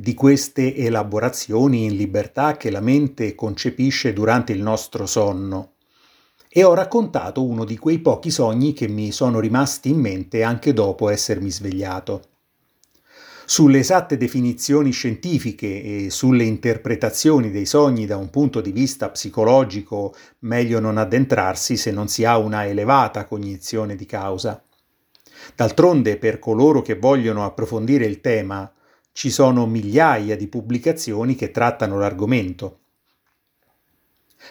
di queste elaborazioni in libertà che la mente concepisce durante il nostro sonno e ho raccontato uno di quei pochi sogni che mi sono rimasti in mente anche dopo essermi svegliato. Sulle esatte definizioni scientifiche e sulle interpretazioni dei sogni da un punto di vista psicologico meglio non addentrarsi se non si ha una elevata cognizione di causa. D'altronde per coloro che vogliono approfondire il tema ci sono migliaia di pubblicazioni che trattano l'argomento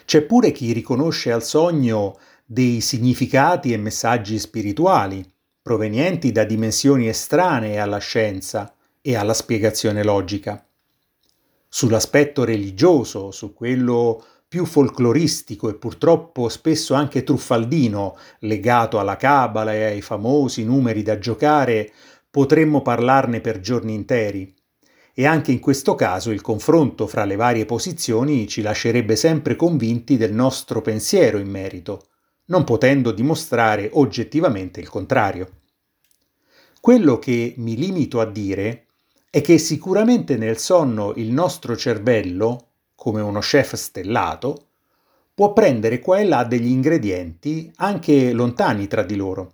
c'è pure chi riconosce al sogno dei significati e messaggi spirituali, provenienti da dimensioni estranee alla scienza e alla spiegazione logica. Sull'aspetto religioso, su quello più folcloristico e purtroppo spesso anche truffaldino, legato alla cabala e ai famosi numeri da giocare, potremmo parlarne per giorni interi e anche in questo caso il confronto fra le varie posizioni ci lascerebbe sempre convinti del nostro pensiero in merito, non potendo dimostrare oggettivamente il contrario. Quello che mi limito a dire è che sicuramente nel sonno il nostro cervello, come uno chef stellato, può prendere qua e là degli ingredienti anche lontani tra di loro,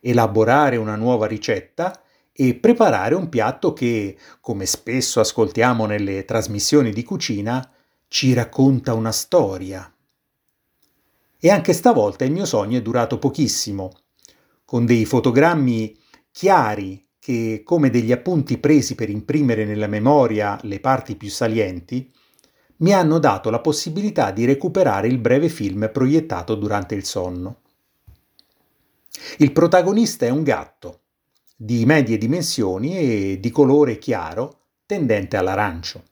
elaborare una nuova ricetta e preparare un piatto che, come spesso ascoltiamo nelle trasmissioni di cucina, ci racconta una storia. E anche stavolta il mio sogno è durato pochissimo, con dei fotogrammi chiari che, come degli appunti presi per imprimere nella memoria le parti più salienti, mi hanno dato la possibilità di recuperare il breve film proiettato durante il sonno. Il protagonista è un gatto, di medie dimensioni e di colore chiaro tendente all'arancio.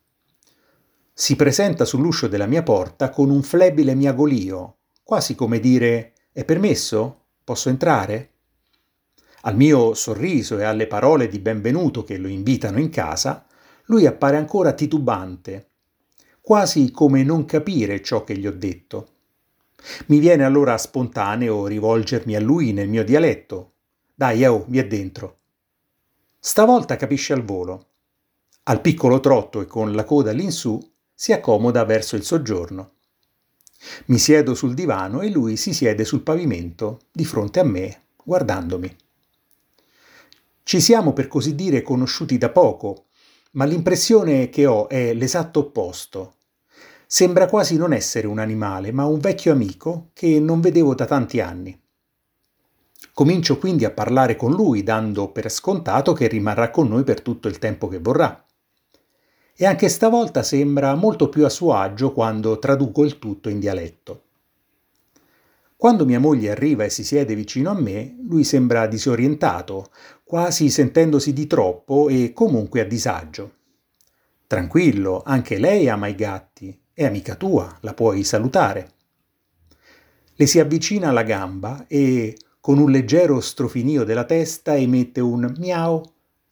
Si presenta sull'uscio della mia porta con un flebile miagolio, quasi come dire È permesso? Posso entrare? Al mio sorriso e alle parole di benvenuto che lo invitano in casa, lui appare ancora titubante, quasi come non capire ciò che gli ho detto. Mi viene allora spontaneo rivolgermi a lui nel mio dialetto, dai, oh, via dentro. Stavolta capisce al volo. Al piccolo trotto e con la coda all'insù si accomoda verso il soggiorno. Mi siedo sul divano e lui si siede sul pavimento di fronte a me, guardandomi. Ci siamo per così dire conosciuti da poco, ma l'impressione che ho è l'esatto opposto. Sembra quasi non essere un animale, ma un vecchio amico che non vedevo da tanti anni. Comincio quindi a parlare con lui, dando per scontato che rimarrà con noi per tutto il tempo che vorrà. E anche stavolta sembra molto più a suo agio quando traduco il tutto in dialetto. Quando mia moglie arriva e si siede vicino a me, lui sembra disorientato, quasi sentendosi di troppo e comunque a disagio. Tranquillo, anche lei ama i gatti, è amica tua, la puoi salutare. Le si avvicina alla gamba e, con un leggero strofinio della testa emette un miau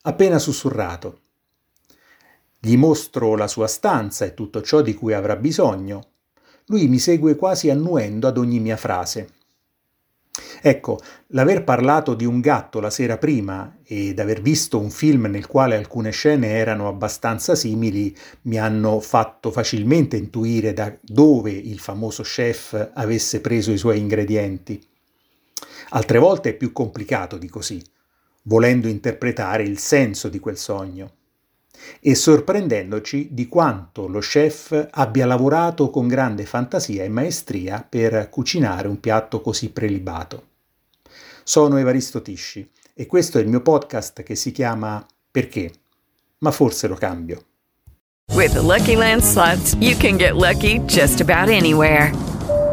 appena sussurrato. Gli mostro la sua stanza e tutto ciò di cui avrà bisogno. Lui mi segue quasi annuendo ad ogni mia frase. Ecco, l'aver parlato di un gatto la sera prima ed aver visto un film nel quale alcune scene erano abbastanza simili mi hanno fatto facilmente intuire da dove il famoso chef avesse preso i suoi ingredienti. Altre volte è più complicato di così, volendo interpretare il senso di quel sogno e sorprendendoci di quanto lo chef abbia lavorato con grande fantasia e maestria per cucinare un piatto così prelibato. Sono Evaristo Tisci e questo è il mio podcast che si chiama Perché? Ma forse lo cambio. With the Lucky Land slots, you can get lucky just about anywhere.